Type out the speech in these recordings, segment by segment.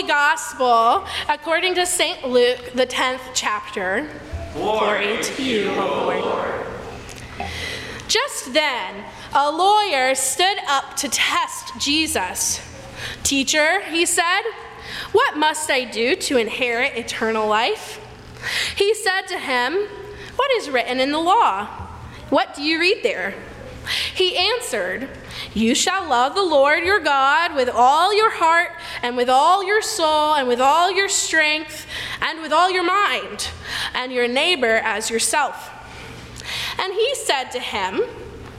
Holy Gospel according to St. Luke, the 10th chapter. Glory to you, O Lord. Just then, a lawyer stood up to test Jesus. Teacher, he said, what must I do to inherit eternal life? He said to him, What is written in the law? What do you read there? He answered, You shall love the Lord your God with all your heart, and with all your soul, and with all your strength, and with all your mind, and your neighbor as yourself. And he said to him,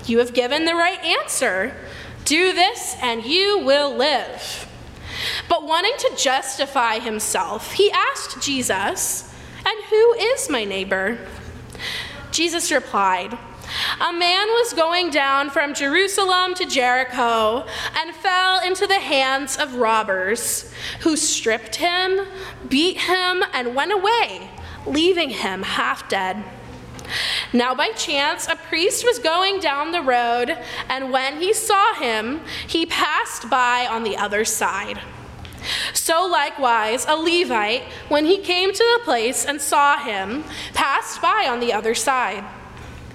You have given the right answer. Do this, and you will live. But wanting to justify himself, he asked Jesus, And who is my neighbor? Jesus replied, A man was going down from Jerusalem to Jericho and fell into the hands of robbers, who stripped him, beat him, and went away, leaving him half dead. Now, by chance, a priest was going down the road, and when he saw him, he passed by on the other side. So likewise, a Levite, when he came to the place and saw him, passed by on the other side.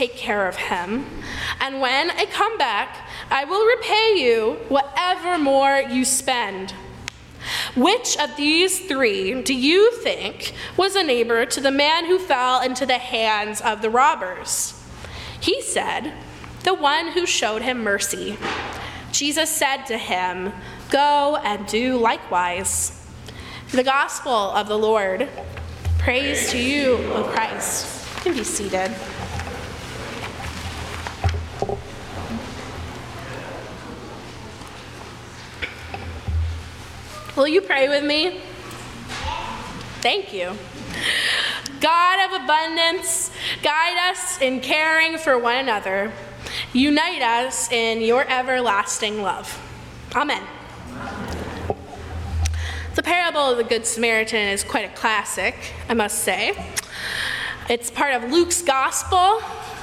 Take care of him. And when I come back, I will repay you whatever more you spend. Which of these three do you think was a neighbor to the man who fell into the hands of the robbers? He said, The one who showed him mercy. Jesus said to him, Go and do likewise. The gospel of the Lord. Praise to you, O Christ. You can be seated. Will you pray with me? Thank you. God of abundance, guide us in caring for one another. Unite us in your everlasting love. Amen. The parable of the Good Samaritan is quite a classic, I must say. It's part of Luke's gospel.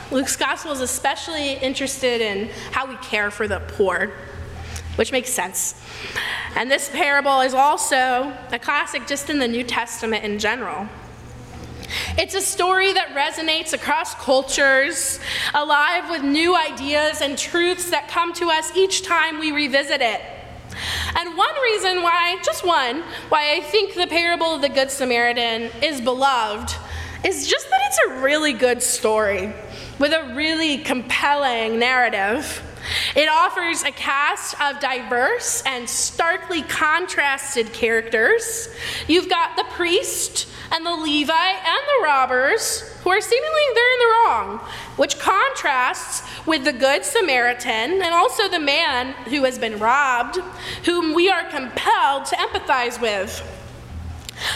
Luke's gospel is especially interested in how we care for the poor, which makes sense. And this parable is also a classic just in the New Testament in general. It's a story that resonates across cultures, alive with new ideas and truths that come to us each time we revisit it. And one reason why, just one, why I think the parable of the Good Samaritan is beloved is just that it's a really good story with a really compelling narrative. It offers a cast of diverse and starkly contrasted characters. You've got the priest and the Levite and the robbers who are seemingly they're in the wrong, which contrasts with the good Samaritan and also the man who has been robbed, whom we are compelled to empathize with.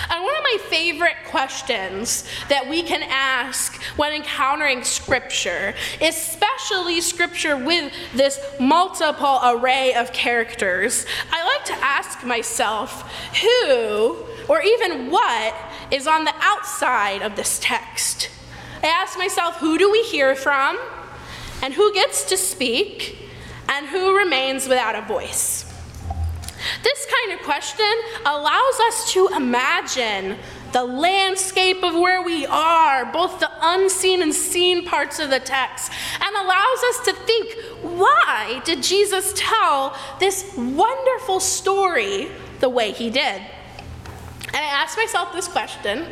And one of my favorite questions that we can ask when encountering Scripture, especially Scripture with this multiple array of characters, I like to ask myself who or even what is on the outside of this text. I ask myself who do we hear from, and who gets to speak, and who remains without a voice. This kind of question allows us to imagine the landscape of where we are, both the unseen and seen parts of the text, and allows us to think why did Jesus tell this wonderful story the way he did? And I asked myself this question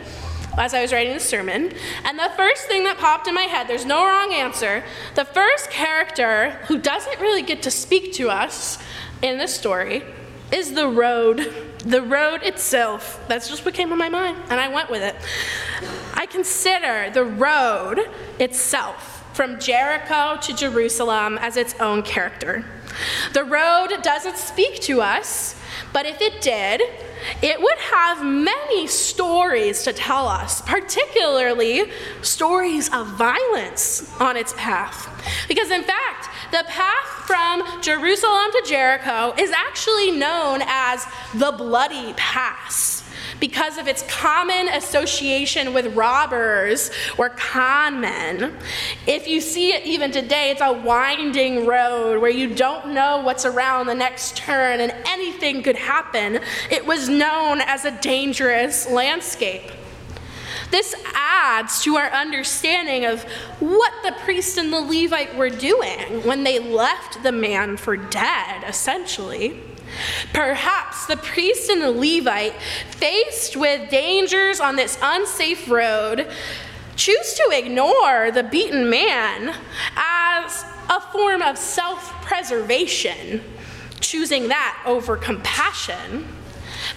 as I was writing the sermon, and the first thing that popped in my head, there's no wrong answer, the first character who doesn't really get to speak to us in this story is the road. The road itself. That's just what came to my mind, and I went with it. I consider the road itself from Jericho to Jerusalem as its own character. The road doesn't speak to us But if it did, it would have many stories to tell us, particularly stories of violence on its path. Because, in fact, the path from Jerusalem to Jericho is actually known as the Bloody Pass because of its common association with robbers or con men. If you see it even today, it's a winding road where you don't know what's around the next turn and anything could happen. It was known as a dangerous landscape. This adds to our understanding of what the priest and the Levite were doing when they left the man for dead, essentially. Perhaps the priest and the Levite, faced with dangers on this unsafe road, choose to ignore the beaten man as a form of self preservation, choosing that over compassion.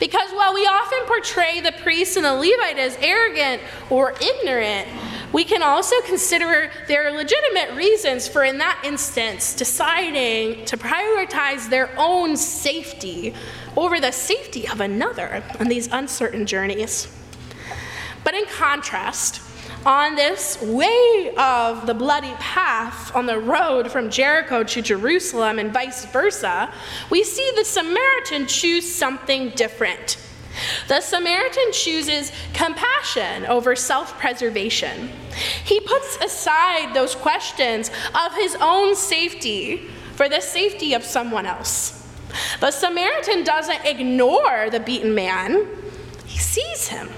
Because while we often portray the priest and the Levite as arrogant or ignorant, we can also consider their legitimate reasons for, in that instance, deciding to prioritize their own safety over the safety of another on these uncertain journeys. But in contrast, on this way of the bloody path on the road from Jericho to Jerusalem and vice versa, we see the Samaritan choose something different. The Samaritan chooses compassion over self preservation. He puts aside those questions of his own safety for the safety of someone else. The Samaritan doesn't ignore the beaten man, he sees him.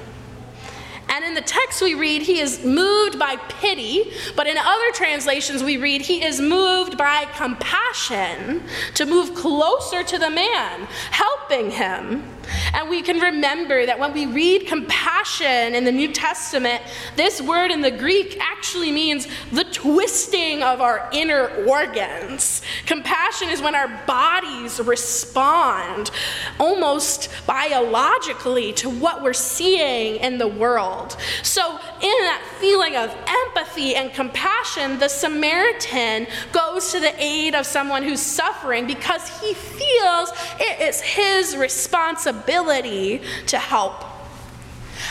And in the text we read, he is moved by pity, but in other translations we read, he is moved by compassion to move closer to the man, helping him. And we can remember that when we read compassion in the New Testament, this word in the Greek actually means the twisting of our inner organs. Compassion is when our bodies respond almost biologically to what we're seeing in the world. So, in that feeling of empathy and compassion, the Samaritan goes to the aid of someone who's suffering because he feels it is his responsibility to help.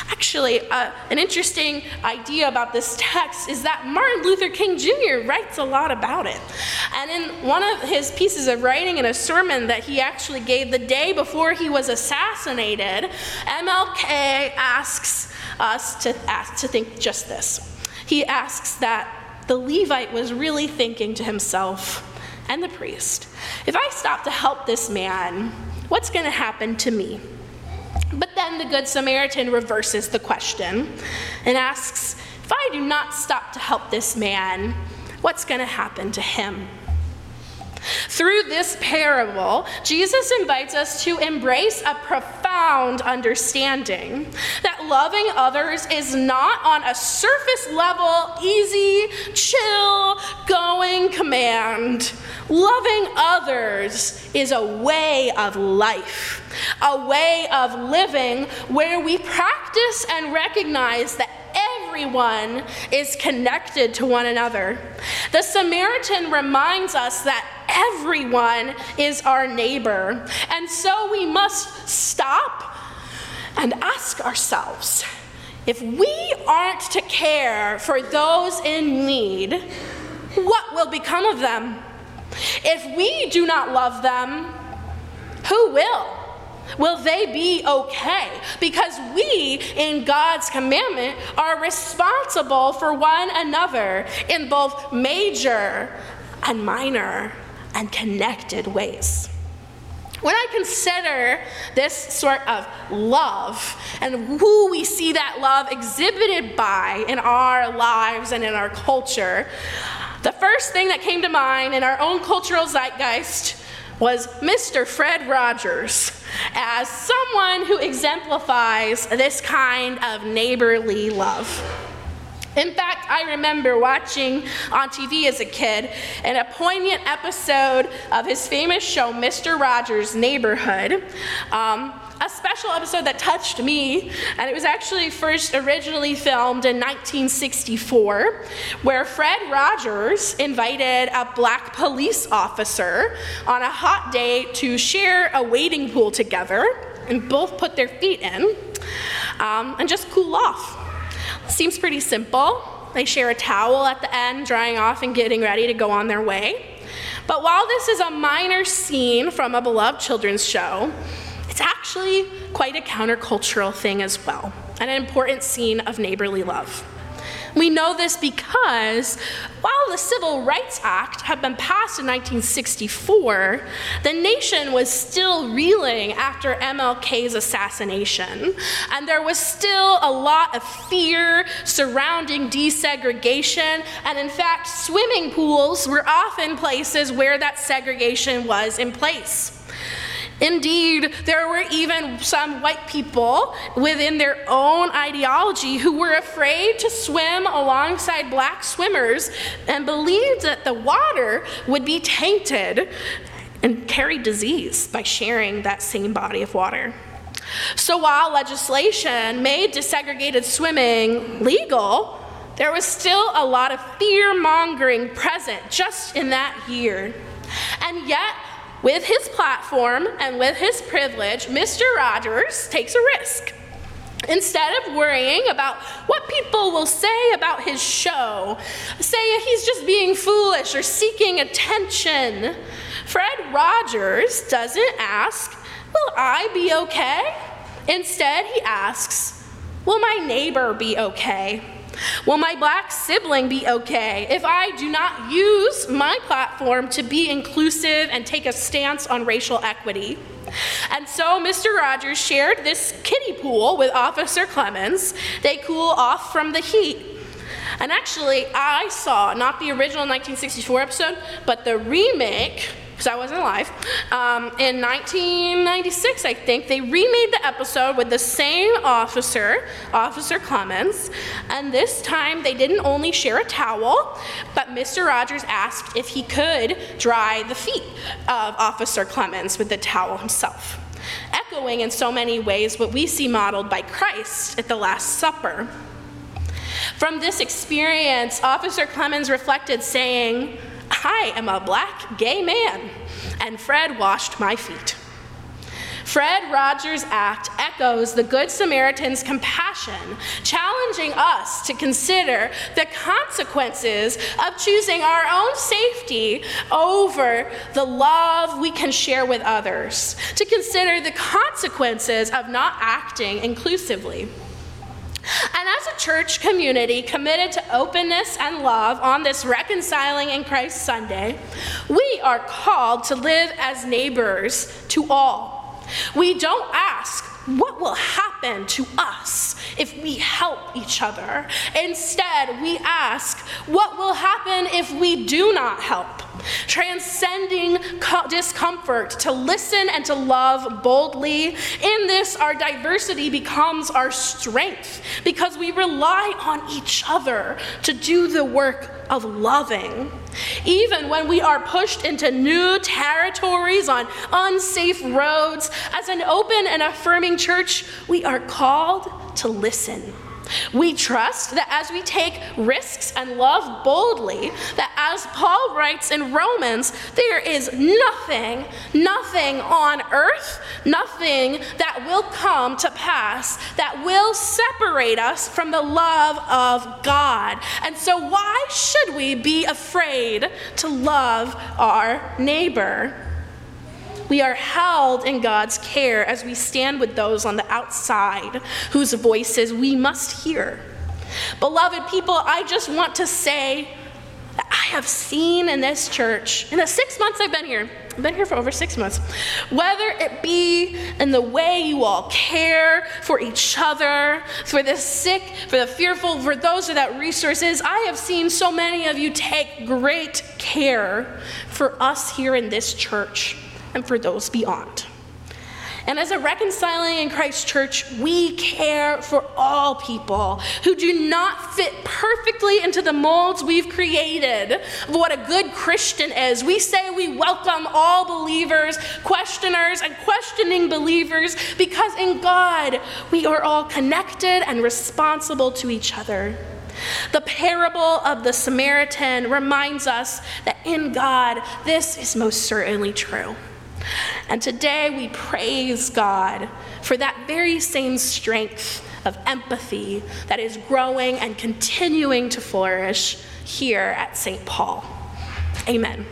Actually, uh, an interesting idea about this text is that Martin Luther King Jr. writes a lot about it. And in one of his pieces of writing in a sermon that he actually gave the day before he was assassinated, MLK asks us to, ask, to think just this. He asks that the Levite was really thinking to himself and the priest if I stop to help this man, What's going to happen to me? But then the Good Samaritan reverses the question and asks, If I do not stop to help this man, what's going to happen to him? Through this parable, Jesus invites us to embrace a profound understanding that loving others is not on a surface level, easy, chill, going command. Loving others is a way of life, a way of living where we practice and recognize that everyone is connected to one another. The Samaritan reminds us that everyone is our neighbor. And so we must stop and ask ourselves if we aren't to care for those in need, what will become of them? If we do not love them, who will? Will they be okay? Because we, in God's commandment, are responsible for one another in both major and minor and connected ways. When I consider this sort of love and who we see that love exhibited by in our lives and in our culture, the first thing that came to mind in our own cultural zeitgeist was Mr. Fred Rogers as someone who exemplifies this kind of neighborly love. In fact, I remember watching on TV as a kid in a poignant episode of his famous show, Mr. Rogers' Neighborhood. Um, a special episode that touched me, and it was actually first originally filmed in 1964, where Fred Rogers invited a black police officer on a hot day to share a wading pool together and both put their feet in um, and just cool off. Seems pretty simple. They share a towel at the end, drying off and getting ready to go on their way. But while this is a minor scene from a beloved children's show, it's actually quite a countercultural thing as well, and an important scene of neighborly love. We know this because while the Civil Rights Act had been passed in 1964, the nation was still reeling after MLK's assassination. And there was still a lot of fear surrounding desegregation. And in fact, swimming pools were often places where that segregation was in place. Indeed, there were even some white people within their own ideology who were afraid to swim alongside black swimmers and believed that the water would be tainted and carry disease by sharing that same body of water. So while legislation made desegregated swimming legal, there was still a lot of fear mongering present just in that year. And yet, with his platform and with his privilege, Mr. Rogers takes a risk. Instead of worrying about what people will say about his show, say he's just being foolish or seeking attention, Fred Rogers doesn't ask, Will I be okay? Instead, he asks, Will my neighbor be okay? Will my black sibling be okay if I do not use my platform to be inclusive and take a stance on racial equity? And so Mr. Rogers shared this kiddie pool with Officer Clemmons. They cool off from the heat. And actually, I saw not the original 1964 episode, but the remake because I wasn't alive. Um, in 1996, I think, they remade the episode with the same officer, Officer Clemmons, and this time they didn't only share a towel, but Mr. Rogers asked if he could dry the feet of Officer Clemmons with the towel himself. Echoing in so many ways what we see modeled by Christ at the Last Supper. From this experience, Officer Clemmons reflected, saying, I am a black gay man, and Fred washed my feet. Fred Rogers' act echoes the Good Samaritan's compassion, challenging us to consider the consequences of choosing our own safety over the love we can share with others, to consider the consequences of not acting inclusively. And as a church community committed to openness and love on this Reconciling in Christ Sunday, we are called to live as neighbors to all. We don't ask, what will happen to us if we help each other? Instead, we ask, what will happen if we do not help? Transcending discomfort to listen and to love boldly. In this, our diversity becomes our strength because we rely on each other to do the work of loving. Even when we are pushed into new territories on unsafe roads, as an open and affirming church, we are called to listen. We trust that as we take risks and love boldly, that as Paul writes in Romans, there is nothing, nothing on earth, nothing that will come to pass that will separate us from the love of God. And so, why should we be afraid to love our neighbor? We are held in God's care as we stand with those on the outside whose voices we must hear. Beloved people, I just want to say that I have seen in this church, in the six months I've been here, I've been here for over six months, whether it be in the way you all care for each other, for the sick, for the fearful, for those without resources, I have seen so many of you take great care for us here in this church and for those beyond. And as a reconciling in Christ church, we care for all people who do not fit perfectly into the molds we've created of what a good Christian is. We say we welcome all believers, questioners, and questioning believers because in God we are all connected and responsible to each other. The parable of the Samaritan reminds us that in God this is most certainly true. And today we praise God for that very same strength of empathy that is growing and continuing to flourish here at St. Paul. Amen.